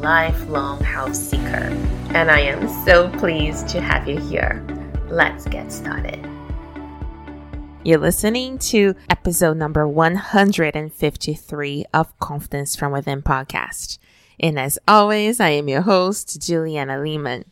lifelong house seeker. And I am so pleased to have you here. Let's get started. You're listening to episode number 153 of Confidence from Within podcast. And as always, I am your host, Juliana Lehman.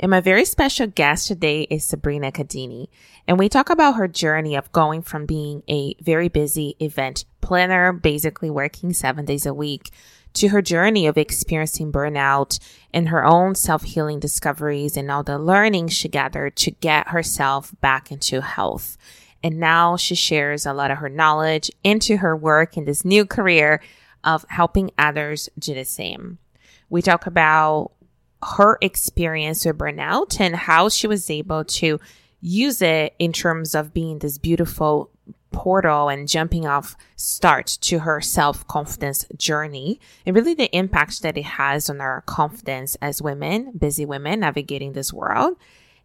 And my very special guest today is Sabrina Cadini. And we talk about her journey of going from being a very busy event planner, basically working seven days a week, to her journey of experiencing burnout and her own self healing discoveries and all the learning she gathered to get herself back into health. And now she shares a lot of her knowledge into her work in this new career of helping others do the same. We talk about her experience with burnout and how she was able to use it in terms of being this beautiful portal and jumping off start to her self confidence journey and really the impact that it has on our confidence as women, busy women navigating this world.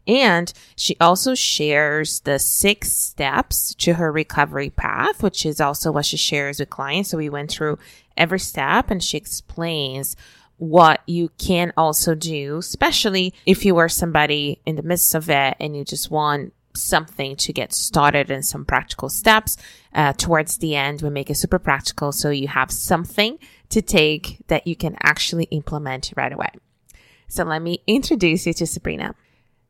And she also shares the six steps to her recovery path, which is also what she shares with clients. So we went through every step and she explains what you can also do, especially if you are somebody in the midst of it and you just want something to get started and some practical steps. Uh, towards the end, we make it super practical so you have something to take that you can actually implement right away. So let me introduce you to Sabrina.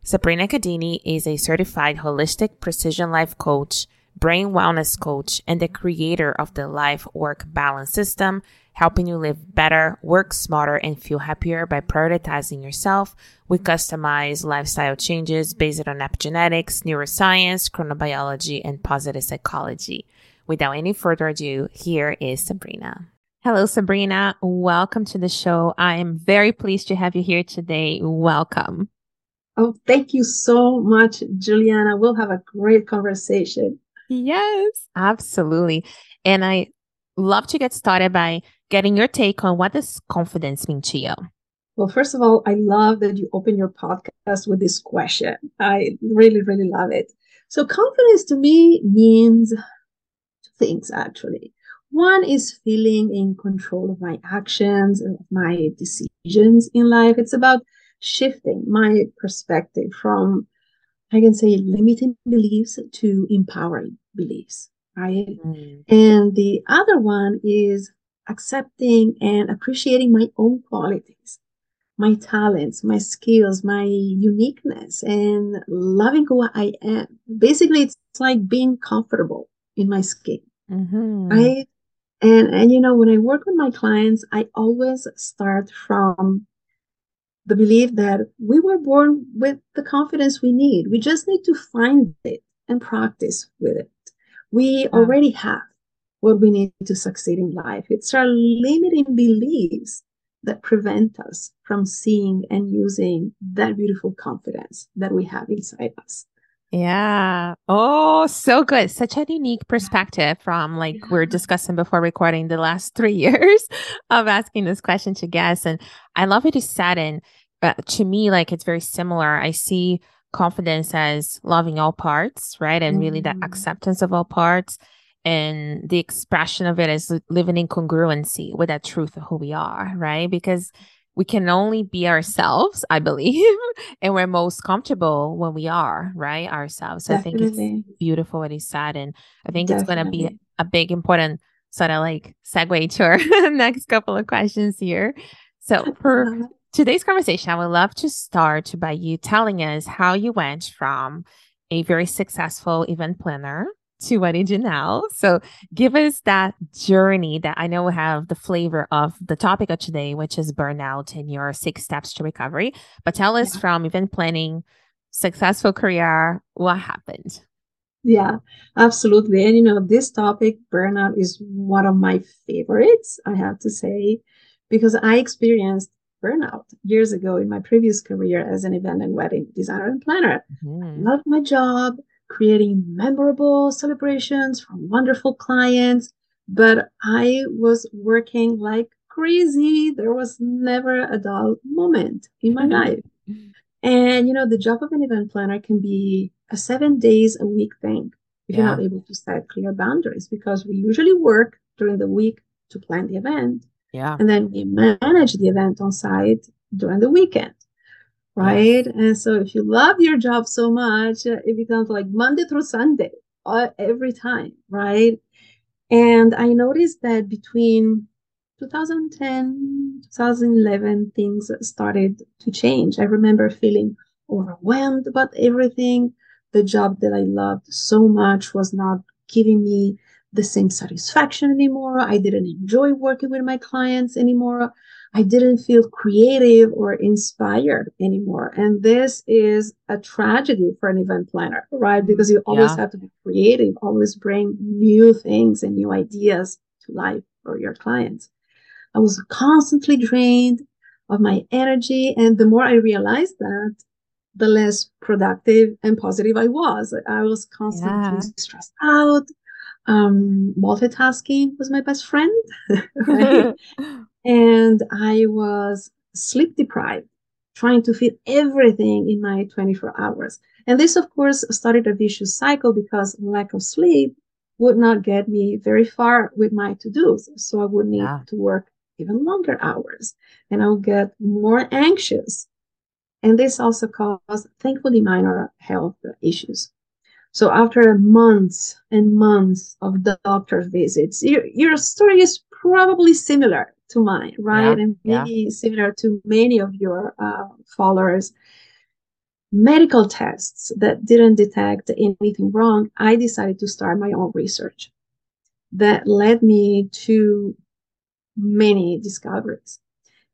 Sabrina Cadini is a certified holistic precision life coach, brain wellness coach, and the creator of the life work balance system helping you live better, work smarter, and feel happier by prioritizing yourself with customized lifestyle changes based on epigenetics, neuroscience, chronobiology, and positive psychology. Without any further ado, here is Sabrina. Hello, Sabrina. Welcome to the show. I am very pleased to have you here today. Welcome. Oh, thank you so much, Juliana. We'll have a great conversation. Yes, absolutely. And I love to get started by getting your take on what does confidence mean to you? Well, first of all, I love that you open your podcast with this question. I really, really love it. So, confidence to me means two things actually. One is feeling in control of my actions and my decisions in life. It's about shifting my perspective from, I can say, limiting beliefs to empowering beliefs, right? Mm. And the other one is accepting and appreciating my own qualities, my talents, my skills, my uniqueness, and loving who I am. Basically, it's like being comfortable in my skin, mm-hmm. right? And and you know, when I work with my clients, I always start from the belief that we were born with the confidence we need. We just need to find it and practice with it. We yeah. already have what we need to succeed in life. It's our limiting beliefs that prevent us from seeing and using that beautiful confidence that we have inside us. Yeah. Oh, so good. Such a unique perspective from like yeah. we are discussing before recording the last three years of asking this question to guests. And I love it you said in but to me, like it's very similar. I see confidence as loving all parts, right? And mm-hmm. really that mm-hmm. acceptance of all parts and the expression of it is living in congruency with that truth of who we are, right? Because we can only be ourselves, I believe, and we're most comfortable when we are, right? Ourselves. So I think it's beautiful what he said. And I think Definitely. it's going to be a big, important sort of like segue to our next couple of questions here. So for uh-huh. today's conversation, I would love to start by you telling us how you went from a very successful event planner to what you do now. So give us that journey that I know have the flavor of the topic of today, which is burnout and your six steps to recovery. But tell us yeah. from event planning, successful career, what happened? Yeah, absolutely. And you know, this topic, burnout, is one of my favorites, I have to say, because I experienced burnout years ago in my previous career as an event and wedding designer and planner. Mm-hmm. I loved my job, creating memorable celebrations for wonderful clients, but I was working like crazy. There was never a dull moment in my mm-hmm. life. And you know, the job of an event planner can be a seven days a week thing if yeah. you're not able to set clear boundaries because we usually work during the week to plan the event. Yeah. And then we manage the event on site during the weekend. Right. And so if you love your job so much, it becomes like Monday through Sunday uh, every time. Right. And I noticed that between 2010, 2011, things started to change. I remember feeling overwhelmed about everything. The job that I loved so much was not giving me the same satisfaction anymore. I didn't enjoy working with my clients anymore. I didn't feel creative or inspired anymore. And this is a tragedy for an event planner, right? Because you always yeah. have to be creative, always bring new things and new ideas to life for your clients. I was constantly drained of my energy. And the more I realized that, the less productive and positive I was. I was constantly yeah. stressed out. Um, multitasking was my best friend. and I was sleep deprived, trying to fit everything in my 24 hours. And this, of course, started a vicious cycle because lack of sleep would not get me very far with my to dos. So I would need yeah. to work even longer hours and I would get more anxious. And this also caused, thankfully, minor health issues. So after months and months of doctor visits, your, your story is probably similar to mine, right? Yeah, and maybe yeah. similar to many of your uh, followers. Medical tests that didn't detect anything wrong, I decided to start my own research. That led me to many discoveries.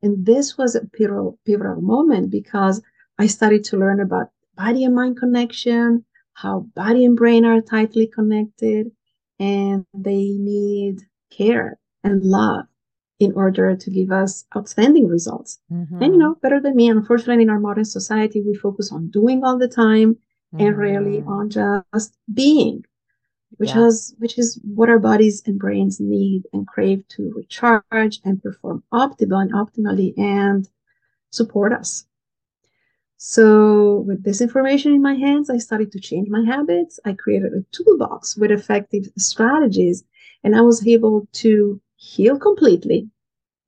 And this was a pivotal, pivotal moment because I started to learn about body and mind connection, how body and brain are tightly connected, and they need care and love in order to give us outstanding results. Mm-hmm. And you know, better than me, unfortunately, in our modern society, we focus on doing all the time mm-hmm. and rarely on just being which yeah. has which is what our bodies and brains need and crave to recharge and perform optimally and optimally and support us. So with this information in my hands, I started to change my habits. I created a toolbox with effective strategies and I was able to heal completely,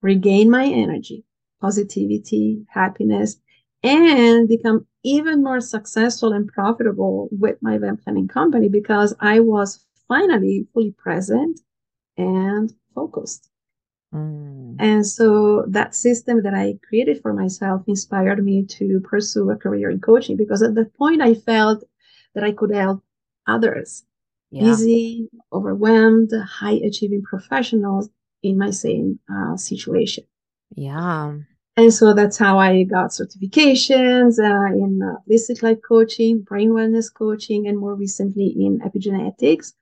regain my energy, positivity, happiness, and become even more successful and profitable with my event planning company because I was finally fully present and focused. Mm. And so that system that I created for myself inspired me to pursue a career in coaching because at that point I felt that I could help others, yeah. busy, overwhelmed, high achieving professionals in my same uh, situation. Yeah. And so that's how I got certifications uh, in uh, holistic life coaching, brain wellness coaching, and more recently in epigenetics.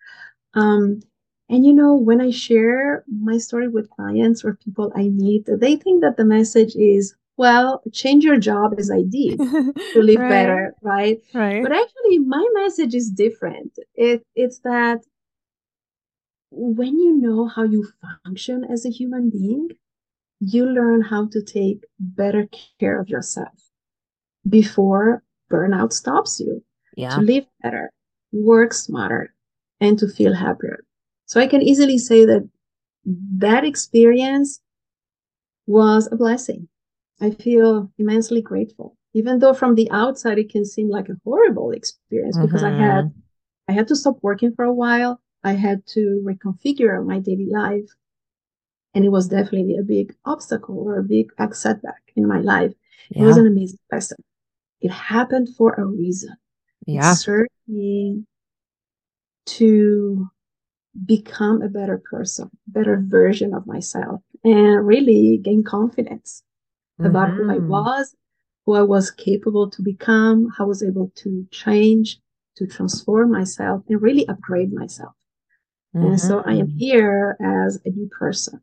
Um, and you know, when I share my story with clients or people I meet, they think that the message is, well, change your job as I did to live right. better, right? Right. But actually, my message is different. It, it's that when you know how you function as a human being, you learn how to take better care of yourself before burnout stops you yeah. to live better, work smarter, and to feel happier. So I can easily say that that experience was a blessing. I feel immensely grateful, even though from the outside it can seem like a horrible experience mm-hmm. because I had mm-hmm. I had to stop working for a while. I had to reconfigure my daily life. And it was definitely a big obstacle or a big setback in my life. Yeah. It was an amazing lesson. It happened for a reason. Yeah. It served me to become a better person, better version of myself, and really gain confidence mm-hmm. about who I mm-hmm. was, who I was capable to become, how I was able to change, to transform myself, and really upgrade myself. Mm-hmm. And so I am mm-hmm. here as a new person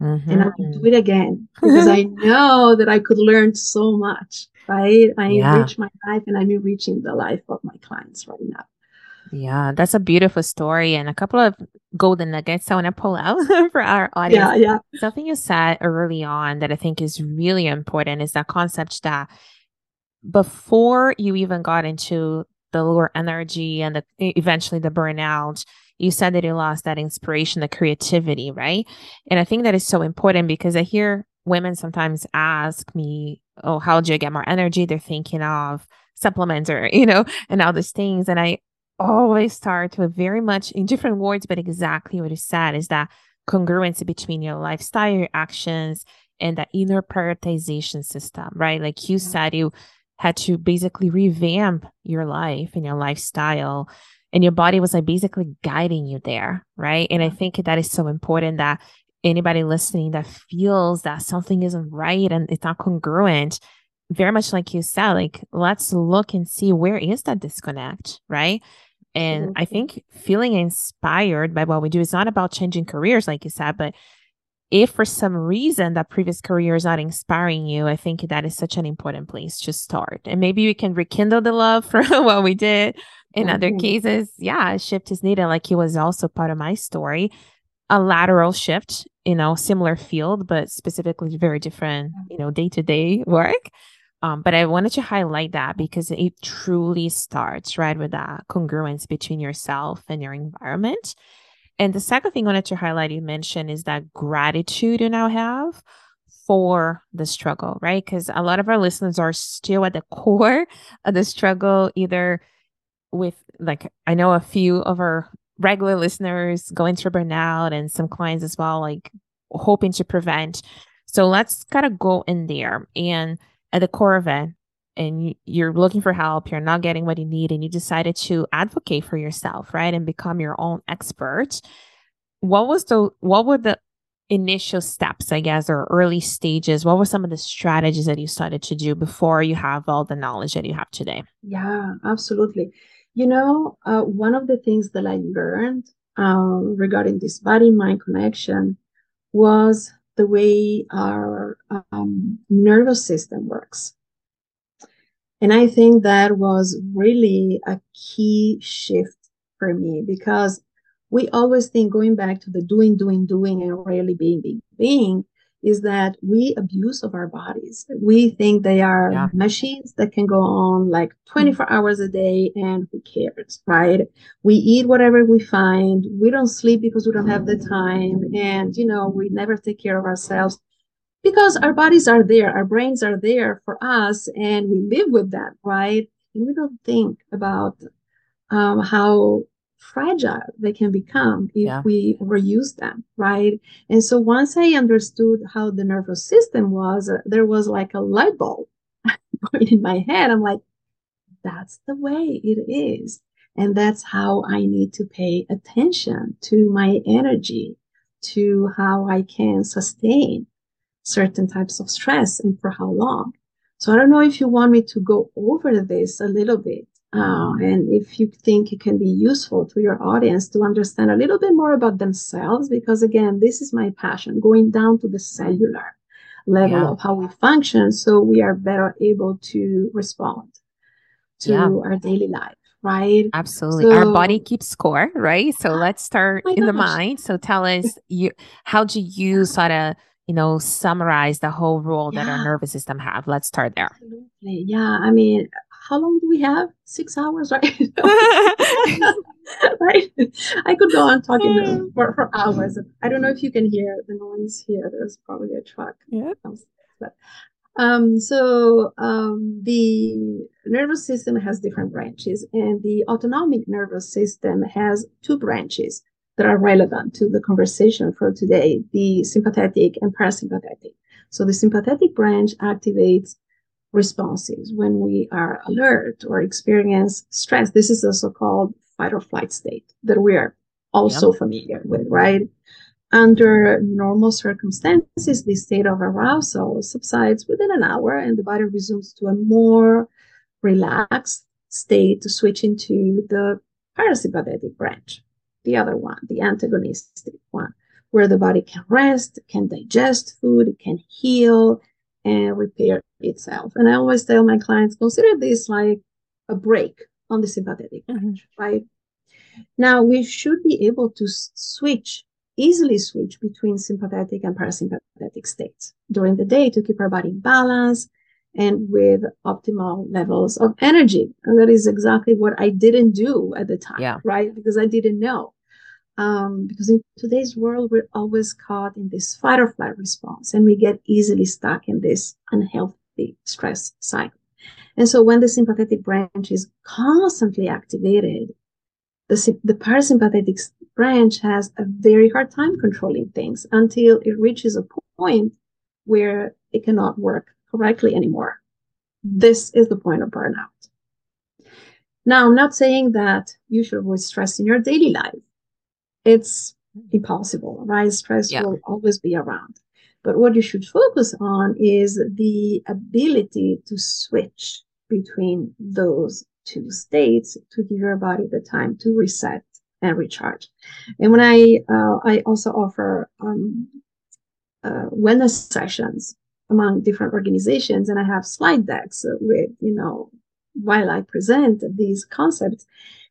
mm-hmm. and I can do it again because I know that I could learn so much, right? I yeah. enrich my life and I'm enriching the life of my clients right now. Yeah, that's a beautiful story and a couple of golden nuggets I want to pull out for our audience. Yeah, yeah. Something you said early on that I think is really important is that concept that before you even got into the lower energy and the eventually the burnout, you said that you lost that inspiration, the creativity, right? And I think that is so important because I hear women sometimes ask me, Oh, how do you get more energy? They're thinking of supplements or, you know, and all these things. And I always start with very much in different words, but exactly what you said is that congruency between your lifestyle, your actions, and that inner prioritization system, right? Like you said, you had to basically revamp your life and your lifestyle, and your body was like basically guiding you there, right? And I think that is so important that anybody listening that feels that something isn't right and it's not congruent very much like you said like let's look and see where is that disconnect right and mm-hmm. I think feeling inspired by what we do is not about changing careers, like you said, but if for some reason that previous career is not inspiring you, I think that is such an important place to start. And maybe we can rekindle the love for what we did. In mm-hmm. other cases, yeah, a shift is needed. Like it was also part of my story, a lateral shift, you know, similar field, but specifically very different, you know, day to day work. Um, but I wanted to highlight that because it truly starts right with that congruence between yourself and your environment. And the second thing I wanted to highlight, you mentioned, is that gratitude you now have for the struggle, right? Because a lot of our listeners are still at the core of the struggle, either with, like, I know a few of our regular listeners going through burnout and some clients as well, like hoping to prevent. So let's kind of go in there and at the core of it and you're looking for help, you're not getting what you need, and you decided to advocate for yourself, right? And become your own expert. What was the what were the initial steps, I guess, or early stages? What were some of the strategies that you started to do before you have all the knowledge that you have today? Yeah, absolutely. You know, uh, one of the things that I learned um, regarding this body mind connection was the way our um, nervous system works. And I think that was really a key shift for me because we always think going back to the doing, doing, doing, and really being, being, being is that we abuse of our bodies. We think they are yeah. machines that can go on like 24 mm-hmm. hours a day and who cares, right? We eat whatever we find. We don't sleep because we don't have the time. And, you know, we never take care of ourselves because our bodies are there, our brains are there for us and we live with them, right? And we don't think about um, how fragile they can become if yeah. we overuse them, right? And so once I understood how the nervous system was, uh, there was like a light bulb going in my head. I'm like, that's the way it is. And that's how I need to pay attention to my energy, to how I can sustain certain types of stress and for how long. So I don't know if you want me to go over this a little bit uh, and if you think it can be useful to your audience to understand a little bit more about themselves, because again, this is my passion, going down to the cellular level yeah. of how we function so we are better able to respond to yeah. our daily life right absolutely so, our body keeps score right so let's start in gosh. the mind so tell us you how do you sort of you know summarize the whole role yeah. that our nervous system have let's start there absolutely yeah i mean how long do we have? Six hours, right? right? I could go on talking for, for hours. I don't know if you can hear the noise here. There's probably a truck. Yeah. But, um, so um, the nervous system has different branches, and the autonomic nervous system has two branches that are relevant to the conversation for today: the sympathetic and parasympathetic. So the sympathetic branch activates responses when we are alert or experience stress. This is the so-called fight or flight state that we are also yep. familiar with, right? Under normal circumstances, the state of arousal subsides within an hour and the body resumes to a more relaxed state to switch into the parasympathetic branch, the other one, the antagonistic one. where the body can rest, can digest food, can heal, and repair itself. And I always tell my clients consider this like a brake on the sympathetic mm-hmm. right? Now, we should be able to switch, easily switch between sympathetic and parasympathetic states during the day to keep our body in balance and with optimal levels of energy. And that is exactly what I didn't do at the time, yeah. right? Because I didn't know. Um, because in today's world, we're always caught in this fight or flight response, and we get easily stuck in this unhealthy stress cycle. And so when the sympathetic branch is constantly activated, the, the parasympathetic branch has a very hard time controlling things until it reaches a point where it cannot work correctly anymore. This is the point of burnout. Now, I'm not saying that you should avoid stress in your daily life. It's impossible, right? Stress yeah. will always be around. But what you should focus on is the ability to switch between those two states to give your body the time to reset and recharge. And when I uh, I also offer um, uh, wellness sessions among different organizations, and I have slide decks with you know while I present these concepts,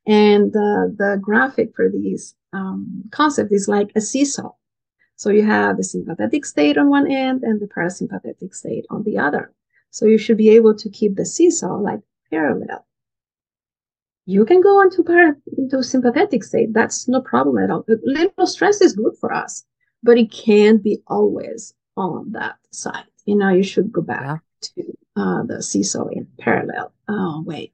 and uh, the graphic for these um, concept is like a seesaw. So you have the sympathetic state on one end and the parasympathetic state on the other. So you should be able to keep the seesaw like parallel. You can go into, para- into sympathetic state. That's no problem at all. A little stress is good for us, but it can't be always on that side. You know, you should go back yeah. to uh, the seesaw in parallel uh, way.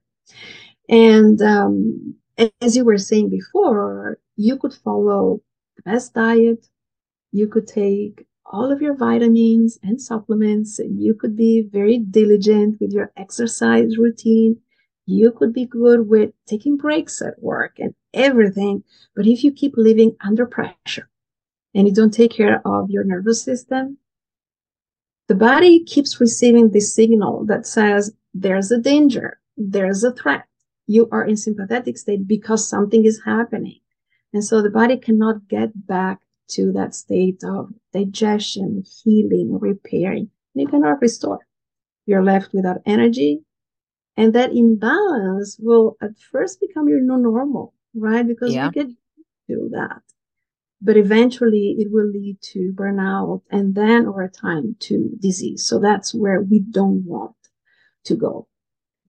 And um, as you were saying before, you could follow the best diet. You could take all of your vitamins and supplements, you could be very diligent with your exercise routine. You could be good with taking breaks at work and everything. But if you keep living under pressure and you don't take care of your nervous system, the body keeps receiving this signal that says there's a danger, there's a threat. You are in sympathetic state because something is happening. And so the body cannot get back to that state of digestion, healing, repairing. You cannot restore. You're left without energy. And that imbalance will at first become your new normal, right? Because yeah. you get to that. But eventually it will lead to burnout and then over time to disease. So that's where we don't want to go.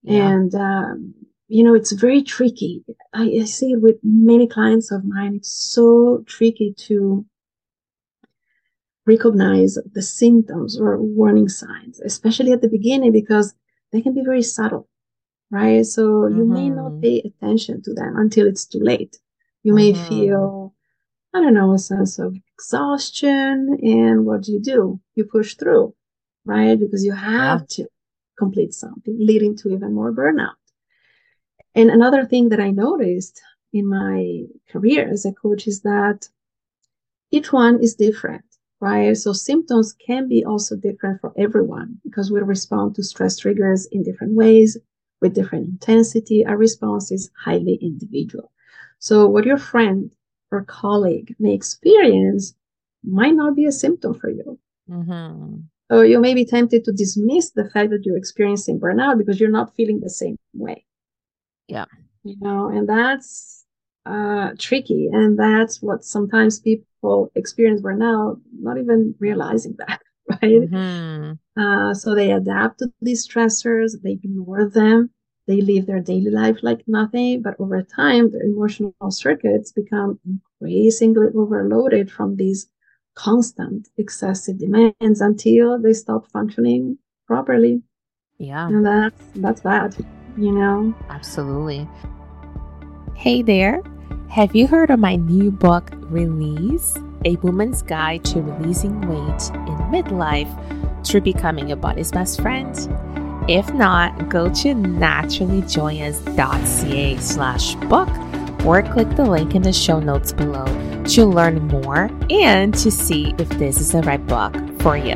Yeah. And um, you know, it's very tricky. I, I see it with many clients of mine. It's so tricky to recognize the symptoms or warning signs, especially at the beginning, because they can be very subtle, right? So mm-hmm. you may not mm-hmm. pay attention to them until it's too late. You may mm-hmm. feel, I don't know, a sense of exhaustion. And what do you do? You push through, right? Because you have yeah. to complete something, leading to even more burnout. And another thing that I noticed in my career as a coach is that each one is different, right? So symptoms can be also different for everyone because we respond to stress triggers in different ways with different intensity. Our response is highly individual. So what your friend or colleague may experience might not be a symptom for you. Mm-hmm. So you may be tempted to dismiss the fact that you're experiencing burnout because you're not feeling the same way. Yeah. You know, and that's uh, tricky. And that's what sometimes people experience right now not even realizing that, right? Mm-hmm. Uh, so they adapt to these stressors, they ignore them, they live their daily life like nothing. But over time, their emotional circuits become increasingly overloaded from these constant excessive demands until they stop functioning properly. Yeah. And that's that's bad you know? Absolutely. Hey there. Have you heard of my new book, Release? A Woman's Guide to Releasing Weight in Midlife through Becoming Your Body's Best Friend? If not, go to naturallyjoyous.ca slash book or click the link in the show notes below to learn more and to see if this is the right book for you.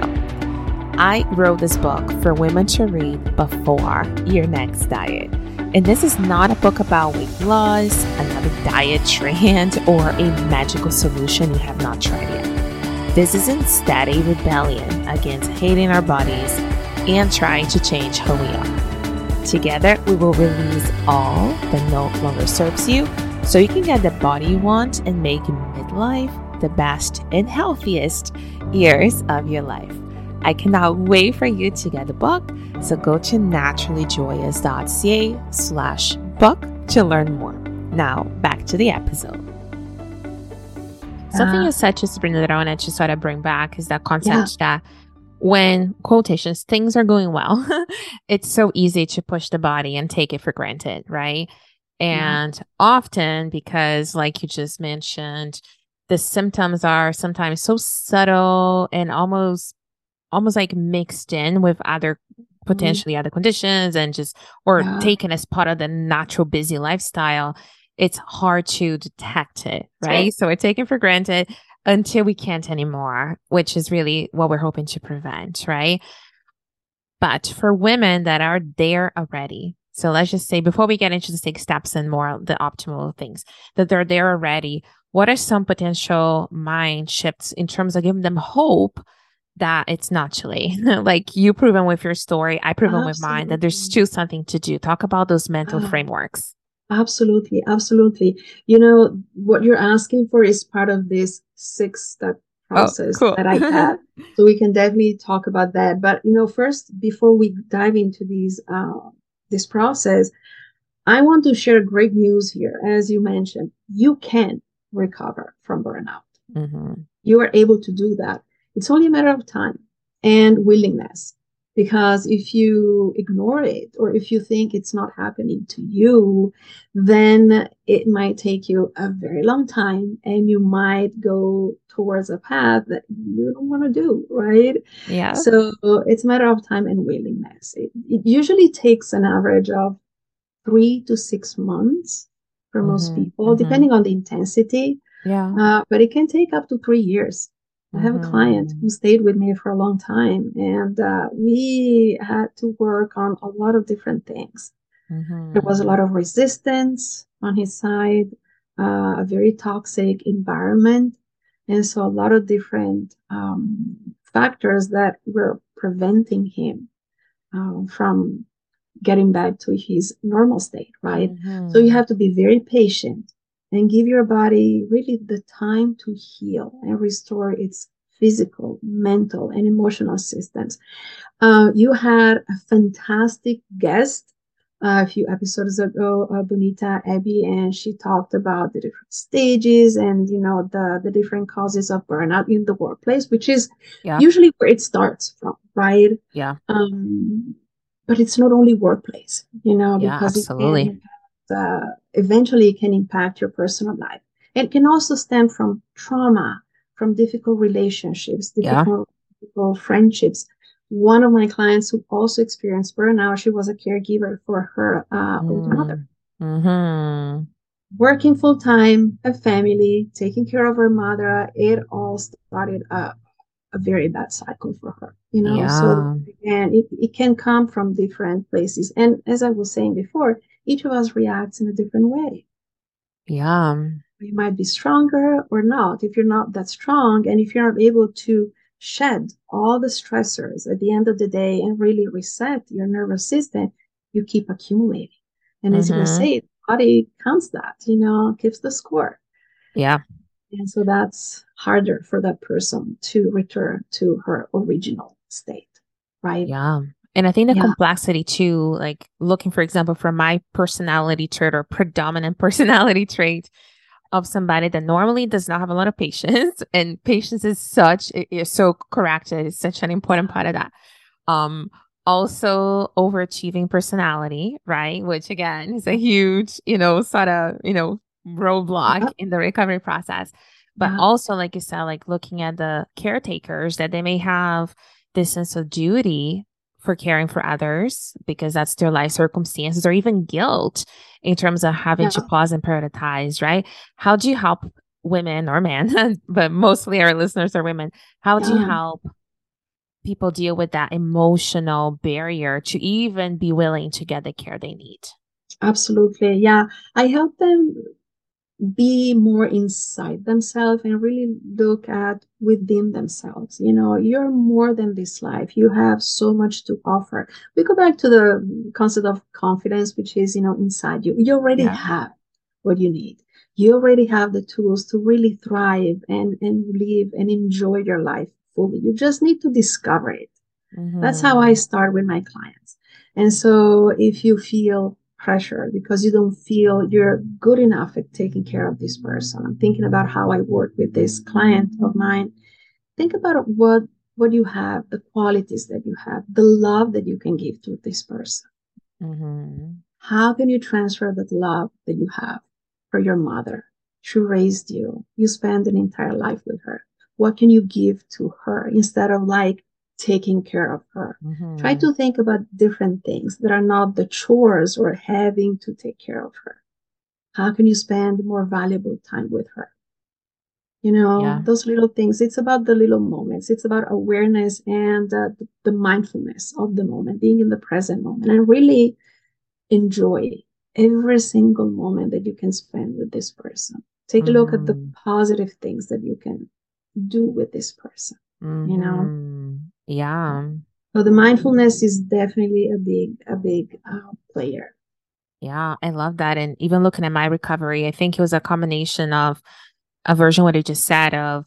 I wrote this book for women to read before your next diet. And this is not a book about weight loss, another diet trend, or a magical solution you have not tried yet. This is instead a rebellion against hating our bodies and trying to change who we are. Together, we will release all that no longer serves you so you can get the body you want and make midlife the best and healthiest years of your life. I cannot wait for you to get the book, so go to naturallyjoyous.ca slash book to learn more. Now, back to the episode. Something uh, you said to Sabrina that I wanted to sort of bring back is that concept yeah. that when quotations things are going well, it's so easy to push the body and take it for granted, right? And yeah. often because like you just mentioned, the symptoms are sometimes so subtle and almost almost like mixed in with other mm-hmm. potentially mm-hmm. other conditions and just or yeah. taken as part of the natural busy lifestyle it's hard to detect it right? right so we're taken for granted until we can't anymore which is really what we're hoping to prevent right but for women that are there already so let's just say before we get into the six steps and more the optimal things that they're there already what are some potential mind shifts in terms of giving them hope that it's not chilly? like you proven with your story, I proven absolutely. with mine that there's still something to do. Talk about those mental uh, frameworks. Absolutely, absolutely. You know, what you're asking for is part of this six step oh, process oh, cool. that I have. so we can definitely talk about that. But you know, first before we dive into these uh, this process, I want to share great news here. As you mentioned, you can recover from burnout. Mm-hmm. You are able to do that. It's only a matter of time and willingness. Because if you ignore it or if you think it's not happening to you, then it might take you a very long time and you might go towards a path that you don't want to do, right? Yeah. So it's a matter of time and willingness. It, it usually takes an average of three to six months for mm-hmm, most people, mm-hmm. depending on the intensity. Yeah. Uh, but it can take up to three years. I have a client mm-hmm. who stayed with me for a long time, and uh, we had to work on a lot of different things. Mm-hmm. There was a lot of resistance on his side, uh, a very toxic environment, and so a lot of different um, factors that were preventing him uh, from getting back to his normal state, right? Mm-hmm. So you have to be very patient and give your body really the time to heal and restore its physical, mental, and emotional systems. Uh, you had a fantastic guest uh, a few episodes ago, uh, Bonita Abby, and she talked about the different stages and you know the the different causes of burnout in the workplace, which is yeah. usually where it starts from, right? Yeah. Um, but it's not only workplace, you know, yeah, because absolutely. It uh, eventually it can impact your personal life. It can also stem from trauma, from difficult relationships, difficult, yeah. difficult friendships. One of my clients who also experienced burnout, she was a caregiver for her uh, mm. older mother. Mm-hmm. Working full time, a family, taking care of her mother, it all started up a very bad cycle for her you know yeah. so again it, it can come from different places and as i was saying before each of us reacts in a different way yeah you might be stronger or not if you're not that strong and if you're not able to shed all the stressors at the end of the day and really reset your nervous system you keep accumulating and as mm-hmm. you say the body counts that you know keeps the score yeah and so that's harder for that person to return to her original state, right? Yeah. And I think the yeah. complexity too, like looking, for example, for my personality trait or predominant personality trait of somebody that normally does not have a lot of patience, and patience is such is so correct. It's such an important part of that. Um, also overachieving personality, right? Which again is a huge, you know, sort of, you know, roadblock yeah. in the recovery process. But yeah. also, like you said, like looking at the caretakers that they may have this sense of duty for caring for others because that's their life circumstances or even guilt in terms of having yeah. to pause and prioritize, right? How do you help women or men, but mostly our listeners are women? How do you help people deal with that emotional barrier to even be willing to get the care they need? Absolutely. Yeah. I help them be more inside themselves and really look at within themselves. You know, you're more than this life. You have so much to offer. We go back to the concept of confidence, which is, you know, inside you. You already yeah. have what you need. You already have the tools to really thrive and, and live and enjoy your life fully. You just need to discover it. Mm-hmm. That's how I start with my clients. And so if you feel pressure because you don't feel you're good enough at taking care of this person. I'm thinking about how I work with this client of mine. Think about what what you have, the qualities that you have, the love that you can give to this person. Mm-hmm. How can you transfer that love that you have for your mother? She raised you. You spend an entire life with her. What can you give to her instead of like taking care of her. Mm-hmm. Try to think about different things that are not the chores or having to take care of her. How can you spend more valuable time with her? You know, yeah. those little things. It's about the little moments. It's about awareness and uh, the mindfulness of the moment, being in the present moment, and really enjoy every single moment that you can spend with this person. Take a look at the mm-hmm. positive things that you can do with this person. Mm-hmm. You know, mm-hmm. Yeah. So the mindfulness is definitely a big, a big uh, player. Yeah, I love that. And even looking at my recovery, I think it was a combination of a version what I just said of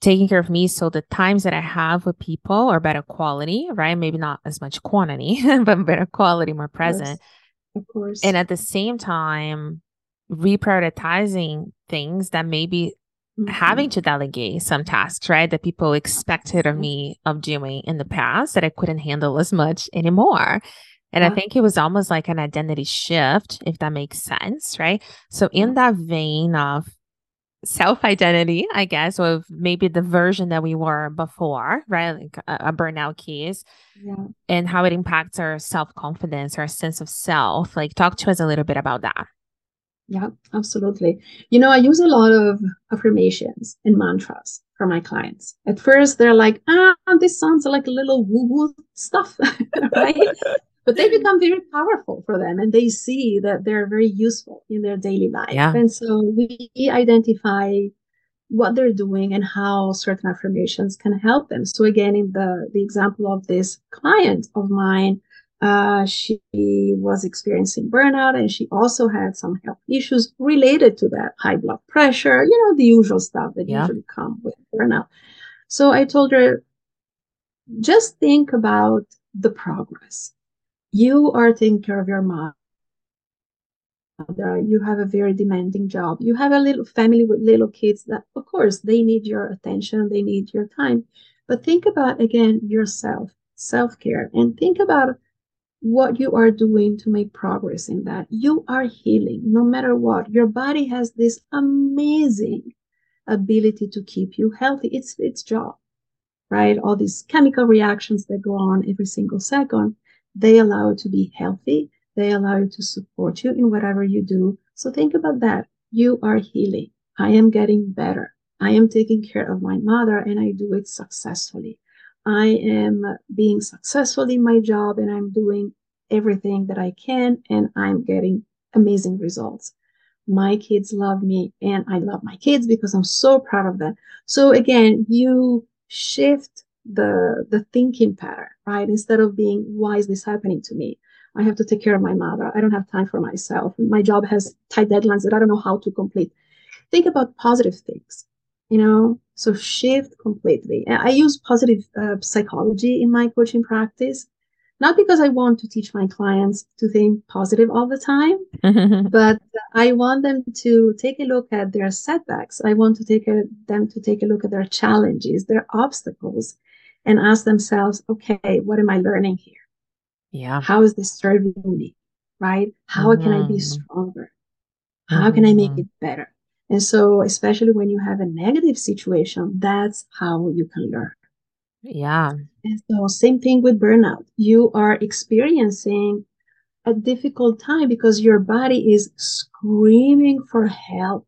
taking care of me. So the times that I have with people are better quality, right? Maybe not as much quantity, but better quality, more present. Of course. And at the same time, reprioritizing things that maybe mm-hmm. having to delegate some tasks, right? That people expected of me of doing in the past that I couldn't handle as much anymore. And yeah. I think it was almost like an identity shift, if that makes sense, right? So, in that vein of self identity, I guess, of maybe the version that we were before, right? Like a, a burnout case, yeah. and how it impacts our self confidence, our sense of self. Like, talk to us a little bit about that. Yeah, absolutely. You know, I use a lot of affirmations and mantras for my clients. At first, they're like, ah, this sounds like a little woo woo stuff, right? but they become very powerful for them and they see that they're very useful in their daily life. Yeah. And so we identify what they're doing and how certain affirmations can help them. So again, in the, the example of this client of mine, uh, she was experiencing burnout and she also had some health issues related to that high blood pressure, you know, the usual stuff that yeah. usually come with burnout. So I told her, just think about the progress. You are taking care of your mom. You have a very demanding job. You have a little family with little kids that, of course, they need your attention, they need your time. But think about again yourself, self care, and think about what you are doing to make progress in that. You are healing no matter what. Your body has this amazing ability to keep you healthy. It's its job, right? All these chemical reactions that go on every single second, they allow you to be healthy. They allow you to support you in whatever you do. So think about that. You are healing. I am getting better. I am taking care of my mother and I do it successfully. I am being successful in my job and I'm doing everything that I can and I'm getting amazing results. My kids love me and I love my kids because I'm so proud of them. So again, you shift the the thinking pattern, right? Instead of being, why is this happening to me? I have to take care of my mother. I don't have time for myself. My job has tight deadlines that I don't know how to complete. Think about positive things you know so shift completely i use positive uh, psychology in my coaching practice not because i want to teach my clients to think positive all the time but i want them to take a look at their setbacks i want to take a, them to take a look at their challenges their obstacles and ask themselves okay what am i learning here yeah how is this serving me right how mm-hmm. can i be mm-hmm. stronger how mm-hmm. can i make mm-hmm. it better and so, especially when you have a negative situation, that's how you can learn. Yeah. And so, same thing with burnout. You are experiencing a difficult time because your body is screaming for help.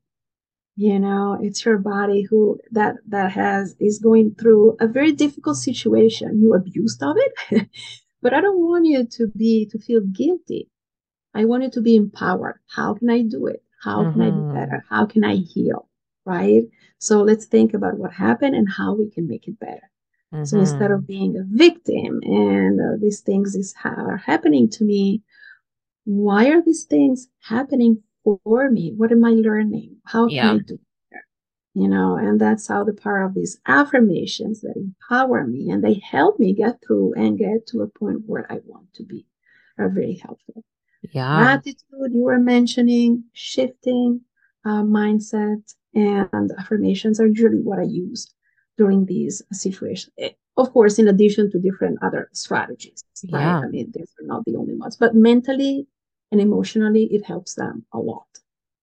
You know, it's your body who that that has is going through a very difficult situation. You abused of it, but I don't want you to be to feel guilty. I want you to be empowered. How can I do it? How mm-hmm. can I be mm-hmm. better? How can I heal? Right? So let's think about what happened and how we can make it better. Mm-hmm. So instead of being a victim and uh, these things is, are happening to me, why are these things happening for me? What am I learning? How can yeah. I do better? You know, and that's how the power of these affirmations that empower me and they help me get through and get to a point where I want to be are very helpful. Yeah. Gratitude, you were mentioning, shifting uh, mindset and affirmations are usually what I use during these situations. Eh, of course, in addition to different other strategies. Right? Yeah. I mean, these are not the only ones, but mentally and emotionally, it helps them a lot.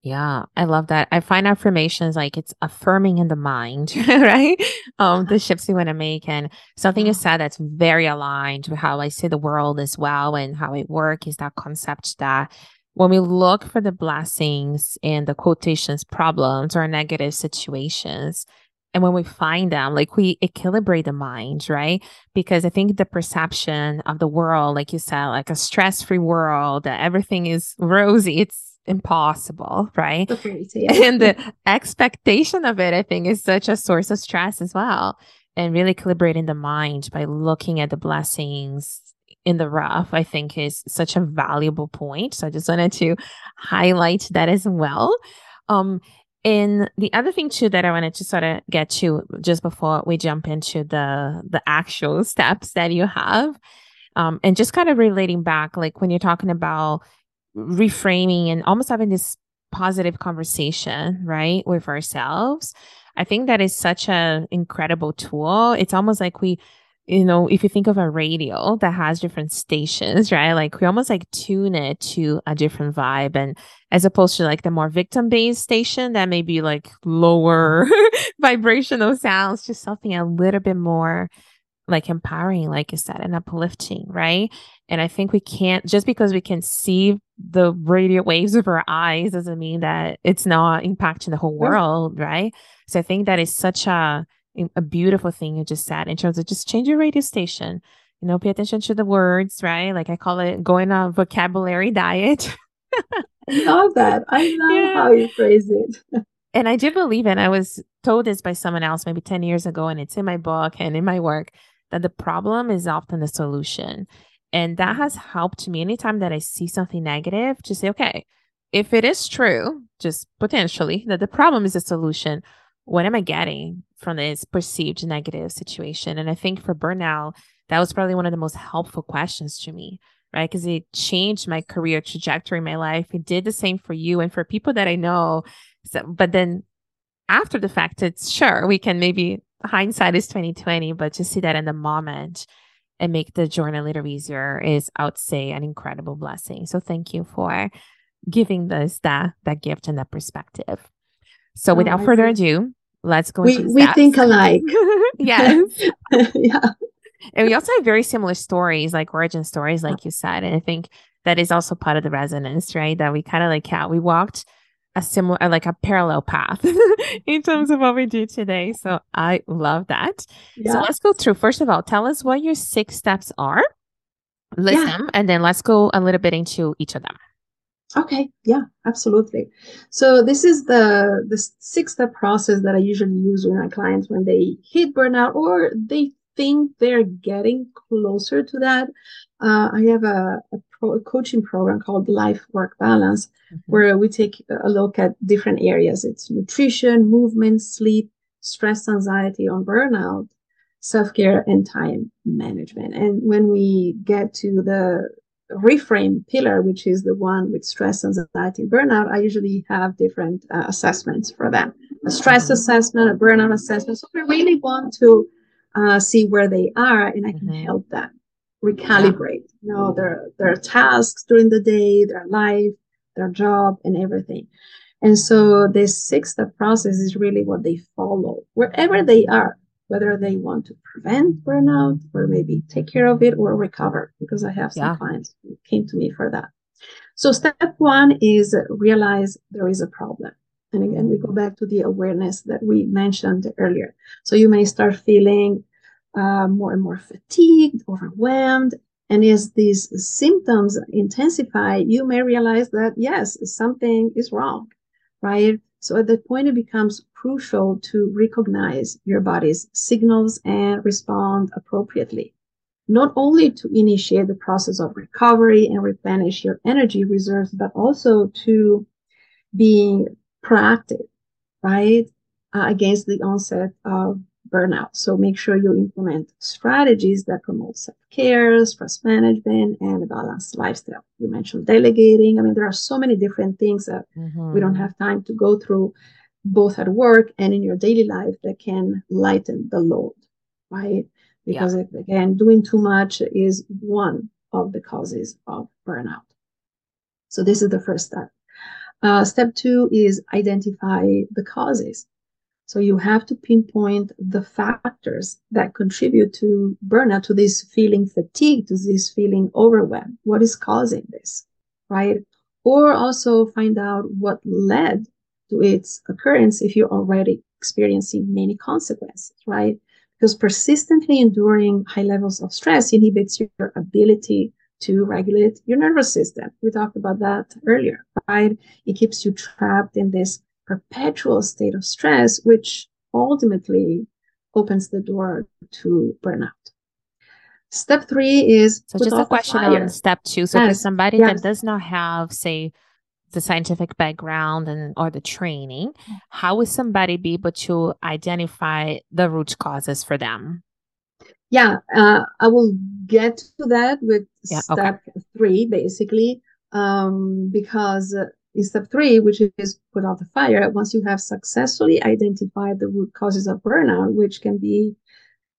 Yeah, I love that. I find affirmations like it's affirming in the mind, right? Um, the shifts you want to make. And something you said that's very aligned with how I see the world as well and how it works is that concept that when we look for the blessings in the quotations problems or negative situations, and when we find them like we equilibrate the mind right because i think the perception of the world like you said like a stress-free world that everything is rosy it's impossible, right? yeah. And the expectation of it, I think, is such a source of stress as well. And really calibrating the mind by looking at the blessings in the rough, I think, is such a valuable point. So I just wanted to highlight that as well. Um, and the other thing too that I wanted to sort of get to just before we jump into the the actual steps that you have, um, and just kind of relating back, like when you're talking about reframing and almost having this positive conversation, right, with ourselves. I think that is such an incredible tool. It's almost like we, you know, if you think of a radio that has different stations, right? Like we almost like tune it to a different vibe. And as opposed to like the more victim based station that may be like lower vibrational sounds, just something a little bit more like empowering, like you said, and uplifting, right? And I think we can't just because we can see the radio waves with our eyes doesn't mean that it's not impacting the whole world, right? So I think that is such a a beautiful thing you just said in terms of just change your radio station. You know, pay attention to the words, right? Like I call it going on vocabulary diet. I love that. I love yeah. how you phrase it. and I do believe it. I was told this by someone else maybe 10 years ago, and it's in my book and in my work that the problem is often the solution. And that has helped me anytime that I see something negative to say, okay, if it is true, just potentially, that the problem is a solution, what am I getting from this perceived negative situation? And I think for burnout, that was probably one of the most helpful questions to me, right? Because it changed my career trajectory in my life. It did the same for you and for people that I know. So, but then after the fact, it's sure we can maybe hindsight is 2020, but to see that in the moment and make the journey a little easier is, I would say, an incredible blessing. So thank you for giving us that that gift and that perspective. So oh, without further ado, let's go. We we think alike. yes. yeah. And we also have very similar stories, like origin stories, like you said. And I think that is also part of the resonance, right? That we kind of like, yeah, we walked a similar uh, like a parallel path in terms of what we do today. So i love that. Yeah. so let's go through. First of all tell us what your six steps are. List yeah. them and then let's go a little bit into each of them. Okay. Yeah absolutely. So this is the the six step process that i usually use with my clients when they hit burnout or they think they're getting closer to that. Uh, i have a, a pro- coaching program called Life Work Balance, mm-hmm. where we take a look at different areas. It's nutrition, movement, sleep, stress, anxiety, on burnout, self care, and time management. And when we get to the reframe pillar, which is the one with stress, anxiety, and burnout, I usually have different uh, assessments for them a stress assessment, a burnout assessment. So we really want to uh, see where they are, and I can mm-hmm. help them recalibrate. You know their their tasks during the day their life their job and everything. And so this six step process is really what they follow wherever they are whether they want to prevent burnout or maybe take care of it or recover because i have some yeah. clients who came to me for that. So step one is realize there is a problem. And again we go back to the awareness that we mentioned earlier. So you may start feeling uh, more and more fatigued, overwhelmed. And as these symptoms intensify, you may realize that yes, something is wrong. right? So at that point, it becomes crucial to recognize your body's signals and respond appropriately. Not only to initiate the process of recovery and replenish your energy reserves, but also to being proactive, right? Uh, against the onset of burnout. So make sure you implement strategies that promote self-care, stress management, and a balanced lifestyle. You mentioned delegating. I mean, there are so many different things that mm-hmm. we don't have time to go through both at work and in your daily life that can lighten the load, right? Because yeah. again, doing too much is one of the causes of burnout. So this is the first step. Uh, step two is identify the causes. So you have to pinpoint the factors that contribute to burnout, to this feeling fatigue, to this feeling overwhelmed. What is causing this, right? Or also find out what led to its occurrence if you're already experiencing many consequences, right? Because persistently enduring high levels of stress inhibits your ability to regulate your nervous system. We talked about that earlier, right? It keeps you trapped in this perpetual state of stress, which ultimately opens the door to burnout. Step three is so just a question on step two. So yes. for somebody yes. that does not have, say, the scientific background and or the training, how would somebody be able to identify the root causes for them? Yeah, uh, I will get to that with yeah, step okay. three, basically, um, because in step three, which is put out the fire, once you have successfully identified the root causes of burnout, which can be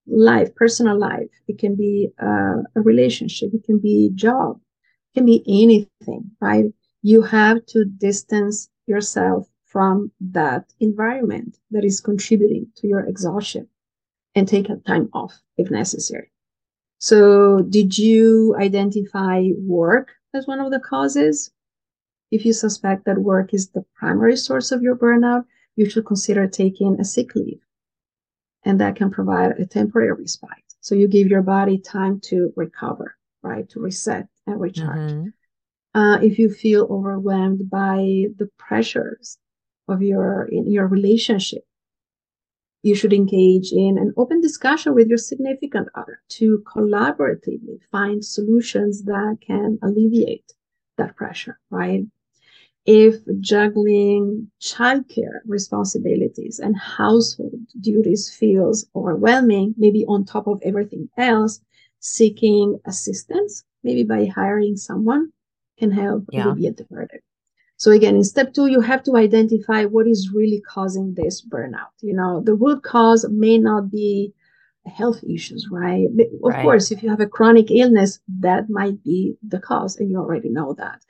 life, personal life, it can be uh, a relationship, it can be job, it can be anything, right? You have to distance yourself from that environment that is contributing to your exhaustion and take a time off if necessary. So, did you identify work as one of the causes? If you suspect that work is the primary source of your burnout, you should consider taking a sick leave. And that can provide a temporary respite. So you give your body time to recover, right? To reset and recharge. Mm-hmm. Uh, if you feel overwhelmed by the pressures of your in your relationship, you should engage in an open discussion with your significant other to collaboratively find solutions that can alleviate that pressure, right? If juggling childcare responsibilities and household duties feels overwhelming, maybe on top of everything else, seeking assistance, maybe by hiring someone, can help yeah. alleviate the burden. So again, in step two, you have to identify what is really causing this burnout. You know, the root cause may not be health issues, right? Of right. course, if you have a chronic illness, that might be the cause, and you already know that.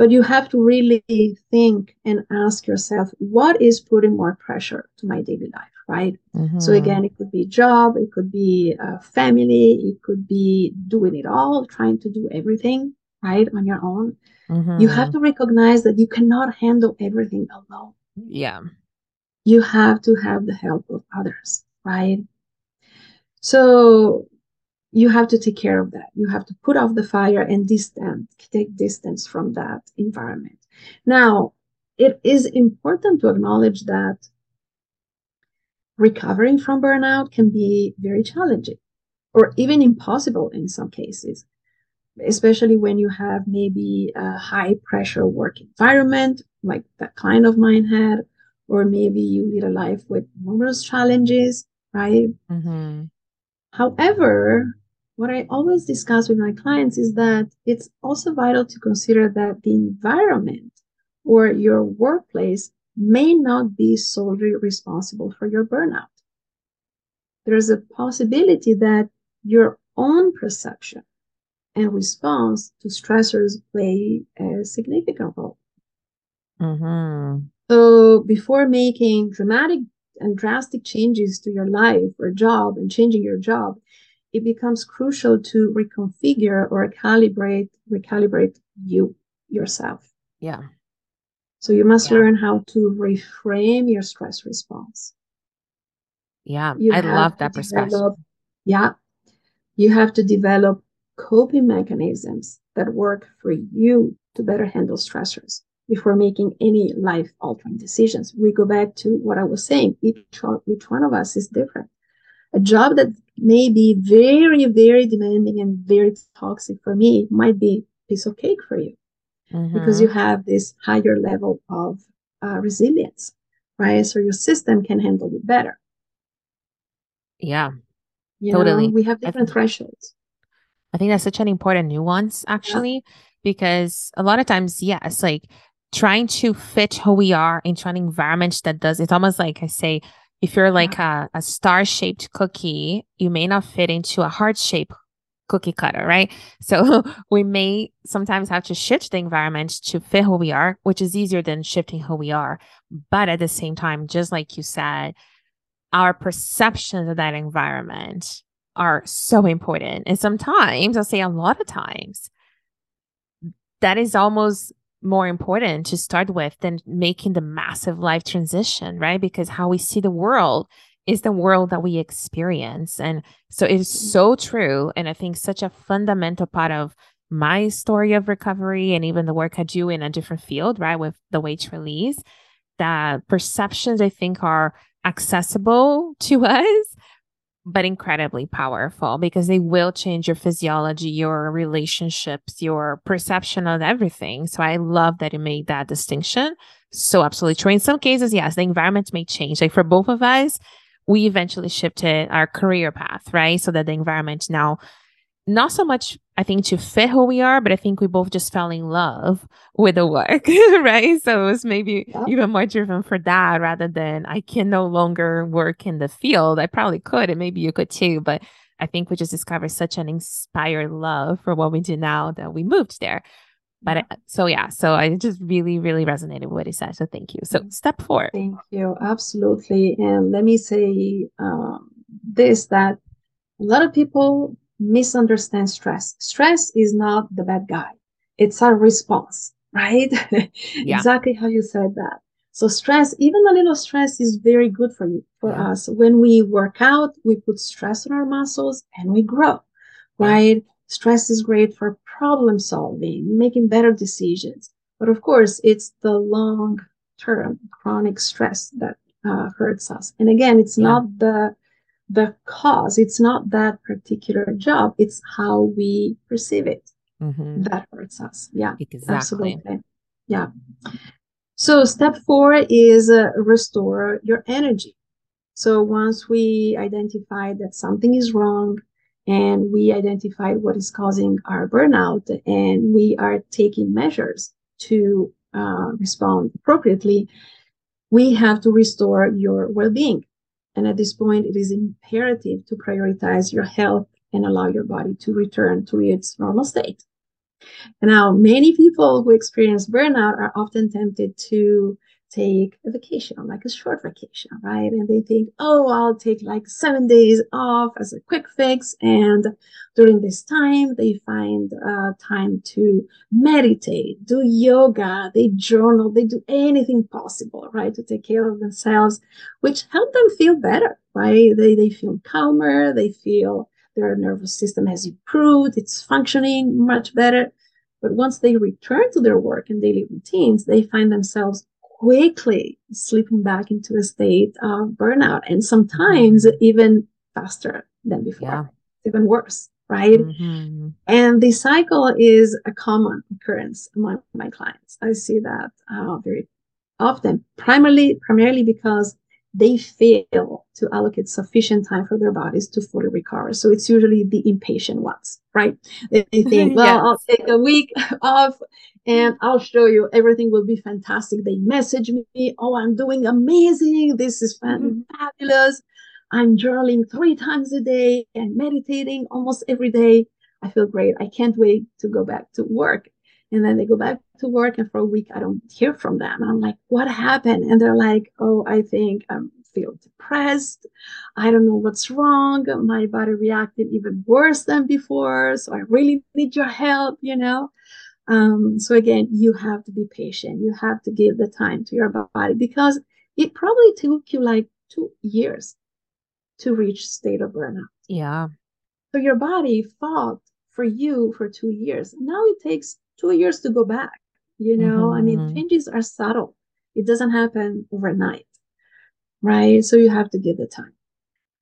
But you have to really think and ask yourself, what is putting more pressure to my daily life, right? Mm-hmm. So again, it could be job, it could be a family, it could be doing it all, trying to do everything, right, on your own. Mm-hmm. You have to recognize that you cannot handle everything alone. Yeah. You have to have the help of others, right? So you have to take care of that. You have to put off the fire and distance, take distance from that environment. Now, it is important to acknowledge that recovering from burnout can be very challenging or even impossible in some cases, especially when you have maybe a high pressure work environment like that client of mine had, or maybe you lead a life with numerous challenges, right? Mm-hmm. However, what I always discuss with my clients is that it's also vital to consider that the environment or your workplace may not be solely responsible for your burnout. There's a possibility that your own perception and response to stressors play a significant role. Mm-hmm. So before making dramatic and drastic changes to your life or job and changing your job, it becomes crucial to reconfigure or calibrate, recalibrate you yourself. Yeah. So you must yeah. learn how to reframe your stress response. Yeah, you I love that perspective. Develop, yeah. You have to develop coping mechanisms that work for you to better handle stressors. before making any life altering decisions. We go back to what I was saying. Each, each one of us is different. A job that may be very, very demanding and very toxic for me might be a piece of cake for you mm-hmm. because you have this higher level of uh, resilience, right? So your system can handle it better. Yeah, you totally. Know, we have different I thresholds. I think that's such an important nuance, actually, yeah. because a lot of times, yes, like trying to fit who we are into an environment that does it's almost like I say, if you're like a, a star shaped cookie, you may not fit into a heart shaped cookie cutter, right? So we may sometimes have to shift the environment to fit who we are, which is easier than shifting who we are. But at the same time, just like you said, our perceptions of that environment are so important. And sometimes, I'll say a lot of times, that is almost more important to start with than making the massive life transition, right? Because how we see the world is the world that we experience. And so it is mm-hmm. so true. And I think such a fundamental part of my story of recovery and even the work I do in a different field, right? With the weight release, that perceptions I think are accessible to us, but incredibly powerful because they will change your physiology, your relationships, your perception of everything. So I love that you made that distinction. So absolutely true. In some cases, yes, the environment may change. Like for both of us, we eventually shifted our career path, right? So that the environment now not so much I think to fit who we are, but I think we both just fell in love with the work, right? So it was maybe yeah. even more driven for that rather than I can no longer work in the field. I probably could, and maybe you could too, but I think we just discovered such an inspired love for what we do now that we moved there. But I, so yeah, so I just really, really resonated with what he said. So thank you. So step four. Thank you. Absolutely. And let me say um, this that a lot of people misunderstand stress. Stress is not the bad guy. It's our response, right? Yeah. exactly how you said that. So stress, even a little stress is very good for you, for yeah. us. When we work out, we put stress on our muscles and we grow, right? Yeah. Stress is great for problem solving, making better decisions. But of course, it's the long term chronic stress that uh, hurts us. And again, it's yeah. not the the cause. It's not that particular job. It's how we perceive it mm-hmm. that hurts us. Yeah, exactly. Absolutely. Yeah. So step four is uh, restore your energy. So once we identify that something is wrong and we identify what is causing our burnout and we are taking measures to uh, respond appropriately, we have to restore your well-being. And at this point, it is imperative to prioritize your health and allow your body to return to its normal state. Now, many people who experience burnout are often tempted to take a vacation, like a short vacation, right? And they think, oh, I'll take like seven days off as a quick fix. And during this time, they find uh, time to meditate, do yoga, they journal, they do anything possible, right? To take care of themselves, which help them feel better, right? They, they feel calmer, they feel their nervous system has improved, it's functioning much better. But once they return to their work and daily routines, they find themselves quickly slipping back into a state of burnout and sometimes mm-hmm. even faster than before, yeah. even worse, right? Mm-hmm. And the cycle is a common occurrence among my clients. I see that uh, very often, primarily, primarily because they fail to allocate sufficient time for their bodies to fully recover. So it's usually the impatient ones, right? They, think, well, yes. I'll take a week off and I'll show you everything will be fantastic. They message me, oh, I'm doing amazing. This is mm-hmm. fabulous. I'm journaling three times a day and meditating almost every day. I feel great. I can't wait to go back to work. And then they go back to work, and for a week, I don't hear from them. I'm like, what happened? And they're like, oh, I think I feel depressed. I don't know what's wrong. My body reacted even worse than before. So I really need your help, you know? Um, so again, you have to be patient. You have to give the time to your body because it probably took you like two years to reach state of burnout. Yeah. So your body fought for you for two years. Now it takes two years to go back. You know, mm-hmm. I mean, mm-hmm. changes are subtle. It doesn't happen overnight, right? So you have to give the time.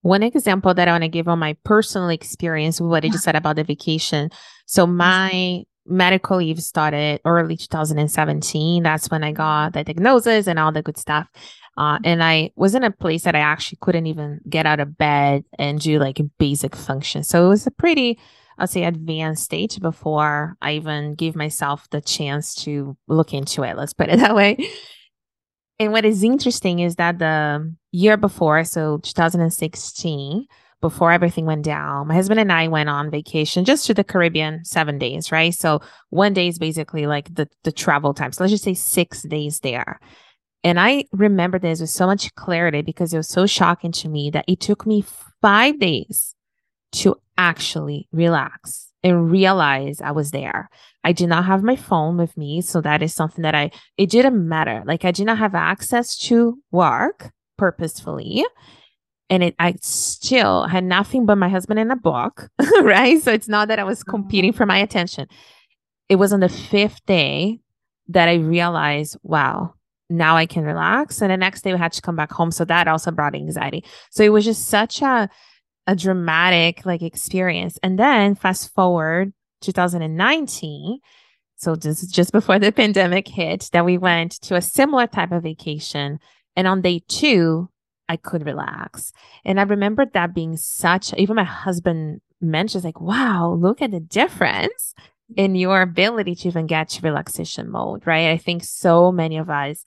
One example that I want to give on my personal experience with what I just said about the vacation. So my medical leave started early 2017. That's when I got the diagnosis and all the good stuff. Uh, mm-hmm. and I was in a place that I actually couldn't even get out of bed and do like basic functions. So it was a pretty, I'll say, advanced stage before I even gave myself the chance to look into it. Let's put it that way. And what is interesting is that the year before, so 2016, before everything went down, my husband and I went on vacation just to the Caribbean, seven days, right? So one day is basically like the, the travel time. So let's just say six days there. And I remember this with so much clarity because it was so shocking to me that it took me five days to actually relax and realize I was there. I did not have my phone with me. So that is something that I, it didn't matter. Like I did not have access to work purposefully and it I still had nothing but my husband and a book, right? So it's not that I was mm-hmm. competing for my attention. It was on the fifth day that I realized, wow, now I can relax. And the next day we had to come back home. So that also brought anxiety. So it was just such a a dramatic like experience. And then fast forward 2019. So is just before the pandemic hit that we went to a similar type of vacation. And on day two, I could relax. And I remember that being such, even my husband mentions, like, wow, look at the difference in your ability to even get to relaxation mode, right? I think so many of us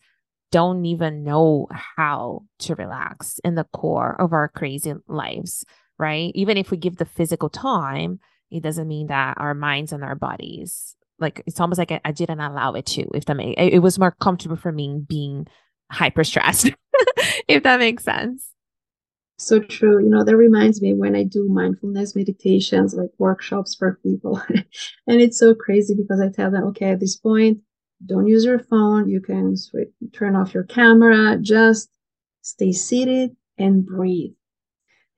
don't even know how to relax in the core of our crazy lives, right? Even if we give the physical time, it doesn't mean that our minds and our bodies, like, it's almost like I, I didn't allow it to, if that may, it, it was more comfortable for me being hyper stressed, if that makes sense. So true. You know, that reminds me when I do mindfulness meditations, like workshops for people. and it's so crazy because I tell them, okay, at this point, don't use your phone. You can turn off your camera, just stay seated and breathe.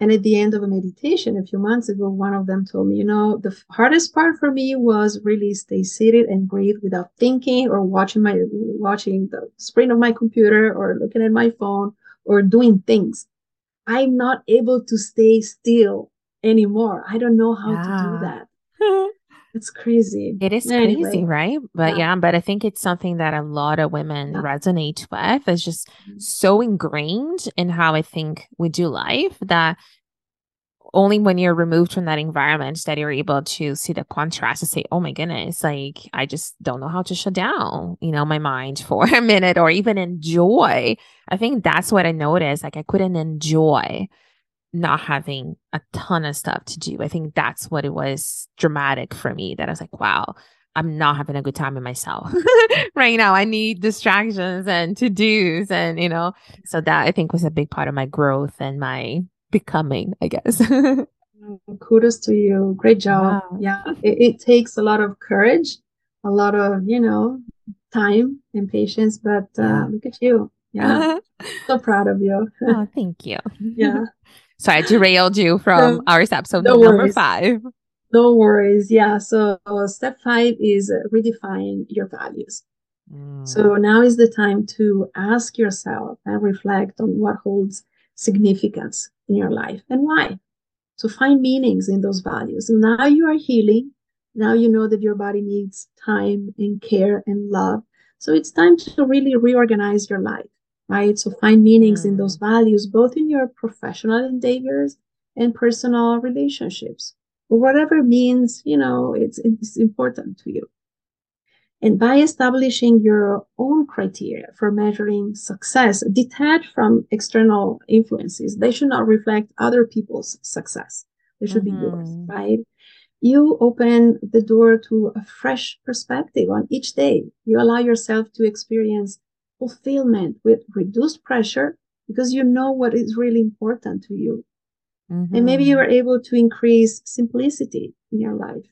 And at the end of a meditation a few months ago, one of them told me, you know, the hardest part for me was really stay seated and breathe without thinking or watching my watching the screen of my computer or looking at my phone or doing things. I'm not able to stay still anymore. I don't know how yeah. to do ah. that. it's crazy. It is anyway. crazy, right? But yeah. yeah. but I think it's something that a lot of women yeah. resonate with. It's just mm-hmm. so ingrained in how I think we do life that only when you're removed from that environment that you're able to see the contrast and say, oh my goodness, like I just don't know how to shut down, you know, my mind for a minute or even enjoy. I think that's what I noticed. Like I couldn't enjoy not having a ton of stuff to do. I think that's what it was dramatic for me that I was like, wow, I'm not having a good time in myself right now. I need distractions and to dos. And, you know, so that I think was a big part of my growth and my becoming, I guess. Kudos to you. Great job. Wow. Yeah. It, it takes a lot of courage, a lot of, you know, time and patience, but uh, look at you. Yeah. so proud of you. oh, thank you. yeah. Sorry, I derailed you from no, our episode no number worries. five. No worries. Yeah. So step five is redefine your values. Mm. So now is the time to ask yourself and reflect on what holds significance in your life and why. So find meanings in those values. And now you are healing. Now you know that your body needs time and care and love. So it's time to really reorganize your life right? So find meanings in those mm. values, both in your professional endeavors and personal relationships, or whatever means, you know, it's, it's important to you. And by establishing your own criteria for measuring success, detached from external influences, they should not reflect other people's success. They should mm-hmm. be yours, mm-hmm. right? You open the door to a fresh perspective on each day. You allow yourself to experience fulfillment with reduced pressure because you know what is really important to you. Mm-hmm. And maybe you are able to increase simplicity in your life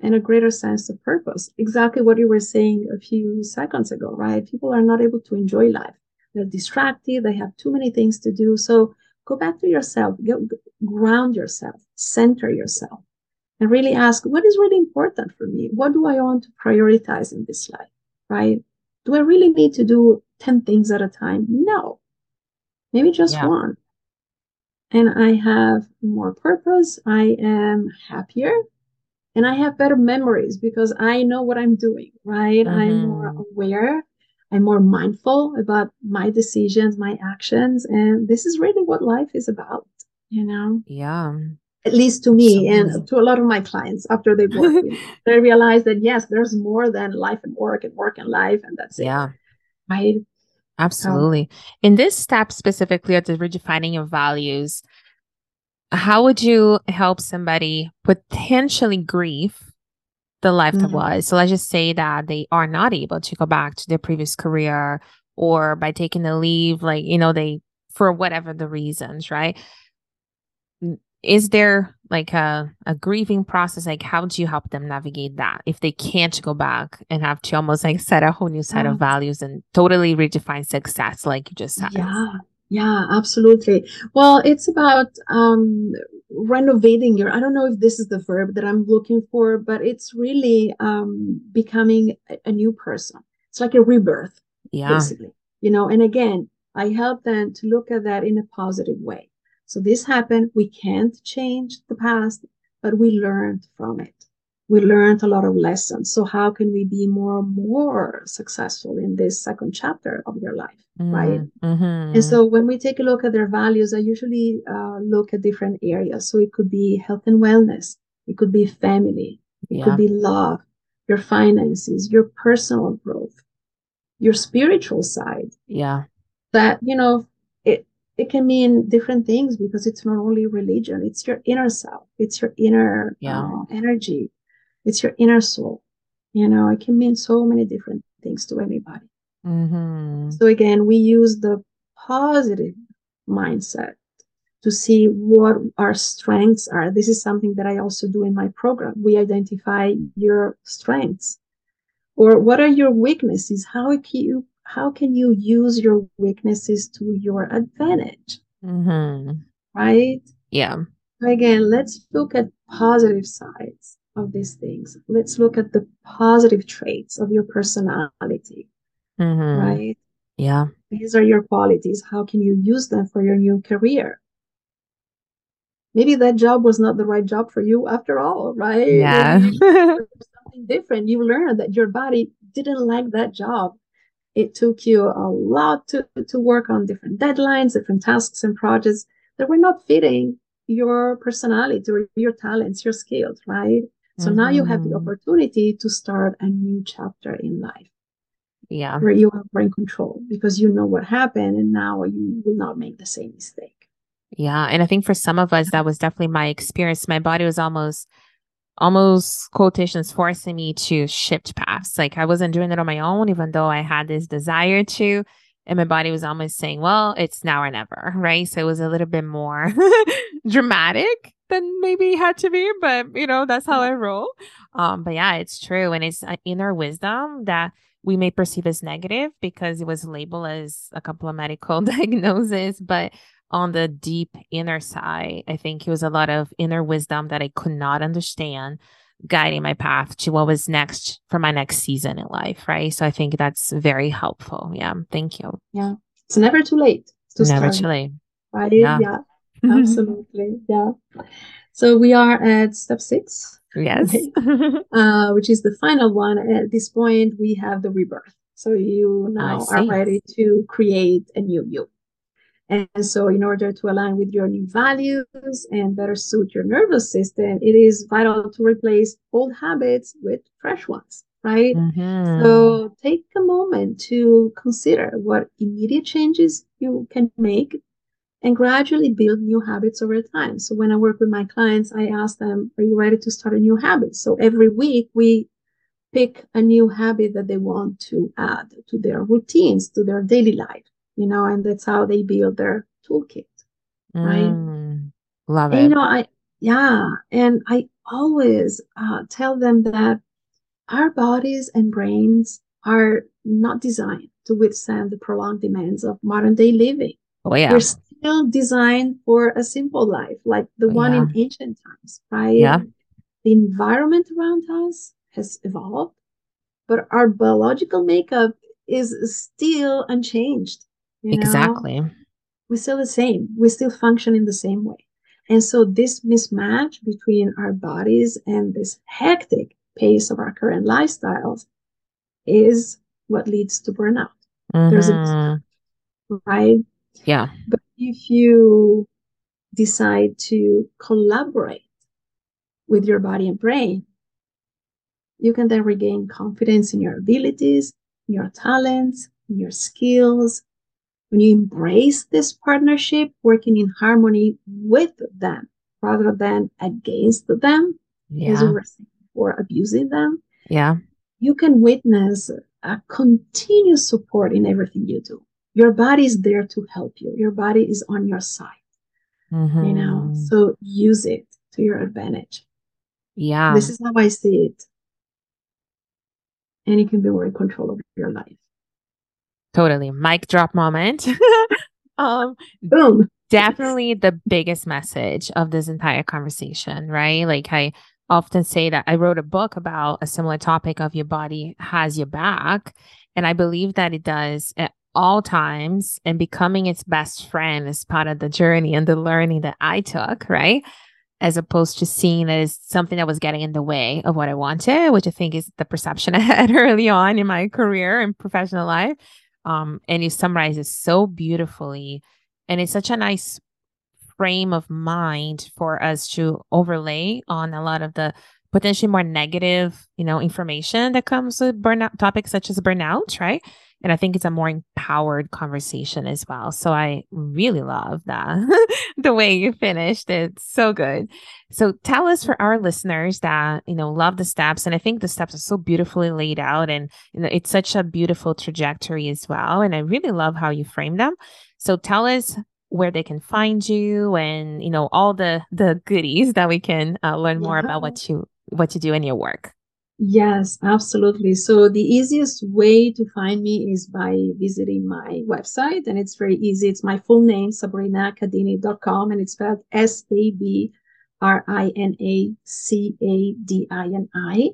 and a greater sense of purpose. Exactly what you were saying a few seconds ago, right? People are not able to enjoy life. They're distracted. They have too many things to do. So go back to yourself, go, ground yourself, center yourself, and really ask, what is really important for me? What do I want to prioritize in this life? right? Do I really need to do 10 things at a time? No, maybe just yeah. one. And I have more purpose. I am happier and I have better memories because I know what I'm doing, right? Mm-hmm. I'm more aware. I'm more mindful about my decisions, my actions. And this is really what life is about, you know? Yeah at least to me and to a lot of my clients after they work they realize that yes there's more than life and work and work and life and that's yeah. it right? Absolutely. In this step specifically of the redefining your values how would you help somebody potentially grieve the life mm-hmm. that was? So let's just say that they are not able to go back to their previous career or by taking the leave like you know they for whatever the reasons right is there like a, a grieving process? Like how do you help them navigate that if they can't go back and have to almost like set a whole new set of values and totally redefine success like you just said? Yeah. Yeah absolutely. Well it's about um renovating your i don't know if this is the verb that i'm looking for but it's really um becoming a, a new person. It's like a rebirth yeah. basically you know and again i help them to look at that in a positive way so this happened. We can't change the past, but we learned from it. We learned a lot of lessons. So how can we be more and more successful in this second chapter of your life, mm, right? Mm-hmm. And so when we take a look at their values, I usually uh, look at different areas. So it could be health and wellness. It could be family. It yeah. could be love, your finances, your personal growth, your spiritual side. Yeah. That, you know, it can mean different things because it's not only religion it's your inner self it's your inner yeah. uh, energy it's your inner soul you know it can mean so many different things to anybody mm-hmm. so again we use the positive mindset to see what our strengths are this is something that i also do in my program we identify your strengths or what are your weaknesses how can you how can you use your weaknesses to your advantage? Mm-hmm. Right? Yeah. Again, let's look at positive sides of these things. Let's look at the positive traits of your personality. Mm-hmm. Right? Yeah. These are your qualities. How can you use them for your new career? Maybe that job was not the right job for you after all, right? Yeah. something different. You learned that your body didn't like that job it took you a lot to, to work on different deadlines, different tasks and projects that were not fitting your personality or your talents, your skills, right? So mm-hmm. now you have the mm-hmm. opportunity to start a new chapter in life. Yeah. Where you are in control because you know what happened and now you will not make the same mistake. Yeah. And I think for some of us, that was definitely my experience. My body was almost almost quotations forcing me to shift paths. Like I wasn't doing it on my own, even though I had this desire to. And my body was almost saying, well, it's now or never. Right. So it was a little bit more dramatic than maybe it had to be, but you know, that's how I roll. Um, but yeah, it's true. And it's inner wisdom that we may perceive as negative because it was labeled as a couple of medical diagnoses, but on the deep inner side, I think it was a lot of inner wisdom that I could not understand guiding my path to what was next for my next season in life. Right. So I think that's very helpful. Yeah. Thank you. Yeah. It's never too late. To never start, too late. Right. Yeah. yeah absolutely. Yeah. So we are at step six. Yes. uh, which is the final one. At this point, we have the rebirth. So you now are ready to create a new you. And so, in order to align with your new values and better suit your nervous system, it is vital to replace old habits with fresh ones, right? Mm-hmm. So, take a moment to consider what immediate changes you can make and gradually build new habits over time. So, when I work with my clients, I ask them, Are you ready to start a new habit? So, every week we pick a new habit that they want to add to their routines, to their daily life you know, and that's how they build their toolkit. Right. Mm, love and, it. You know, I, yeah. And I always uh, tell them that our bodies and brains are not designed to withstand the prolonged demands of modern day living. Oh, yeah. We're still designed for a simple life, like the oh, one yeah. in ancient times, right? Yeah. The environment around us has evolved but our biological makeup is still unchanged. Exactly. Know? We're still the same. We still function in the same way. And so this mismatch between our bodies and this hectic pace of our current lifestyles is what leads to burnout. Mm-hmm. There's a mm-hmm. right? Yeah. But if you decide to collaborate with your body and brain, you can then regain confidence in your abilities, your talents, your skills. When you embrace this partnership, working in harmony with them rather than against them, yeah. as we were saying or abusing them. Yeah. You can witness a continuous support in everything you do. Your body is there to help you. Your body is on your side. Mm-hmm. You know, mm-hmm. so use it to your advantage. Yeah. This is how I see it. And you can be more in control of your life. Totally. Mic drop moment. um boom. Definitely the biggest message of this entire conversation, right? Like I often say that I wrote a book about a similar topic of your body has your back. And I believe that it does at all times and becoming its best friend is part of the journey and the learning that I took, right? As opposed to seeing it as something that was getting in the way of what I wanted, which I think is the perception I had early on in my career and professional life. Um, and you summarize it so beautifully. And it's such a nice frame of mind for us to overlay on a lot of the potentially more negative, you know, information that comes with burnout topics such as burnout, right? And I think it's a more empowered conversation as well. So I really love that the way you finished. It's so good. So tell us for our listeners that, you know, love the steps. And I think the steps are so beautifully laid out and you know, it's such a beautiful trajectory as well. And I really love how you frame them. So tell us where they can find you and you know all the the goodies that we can uh, learn more yeah. about what you what you do in your work yes absolutely. So the easiest way to find me is by visiting my website and it's very easy. It's my full name sabrinacadini.com and it's spelled s-a-b-r-i-n-a-c-a-d-i-n-i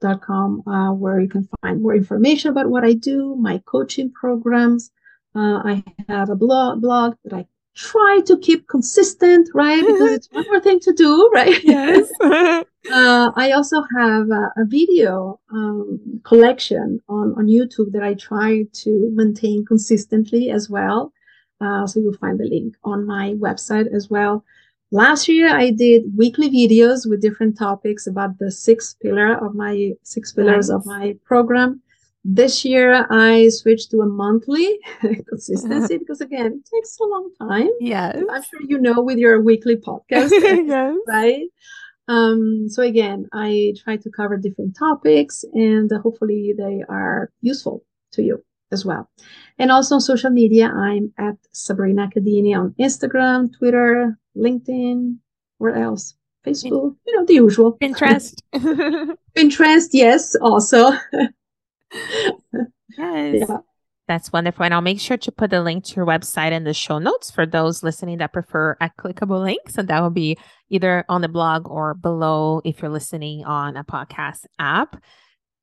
dot com uh, where you can find more information about what i do my coaching programs. Uh, I have a blog blog that I try to keep consistent, right? Because it's one more thing to do, right? Yes. uh, I also have a, a video um, collection on, on YouTube that I try to maintain consistently as well. Uh, so you'll find the link on my website as well. Last year, I did weekly videos with different topics about the six pillar of my six pillars nice. of my program. This year I switched to a monthly consistency because again, it takes a long time. Yes. I'm sure you know with your weekly podcast. yes. Right. Um, so again, I try to cover different topics and hopefully they are useful to you as well. And also on social media, I'm at Sabrina Cadini on Instagram, Twitter, LinkedIn, where else? Facebook, you know, the usual. Pinterest. Pinterest, yes, also. yes. Yeah. That's wonderful. And I'll make sure to put the link to your website in the show notes for those listening that prefer a clickable link. So that will be either on the blog or below if you're listening on a podcast app.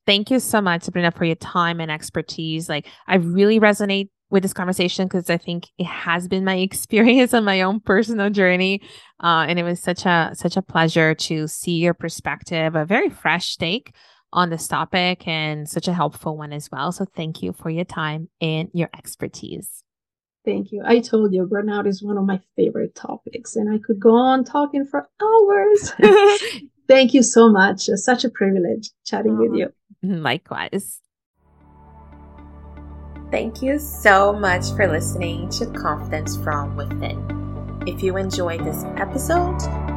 Thank you so much, Sabrina, for your time and expertise. Like, I really resonate with this conversation because I think it has been my experience on my own personal journey. Uh, and it was such a such a pleasure to see your perspective, a very fresh take on this topic and such a helpful one as well. So thank you for your time and your expertise. Thank you. I told you burnout is one of my favorite topics, and I could go on talking for hours. Thank you so much. It's such a privilege chatting with you. Uh-huh. Likewise. Thank you so much for listening to Confidence from Within. If you enjoyed this episode,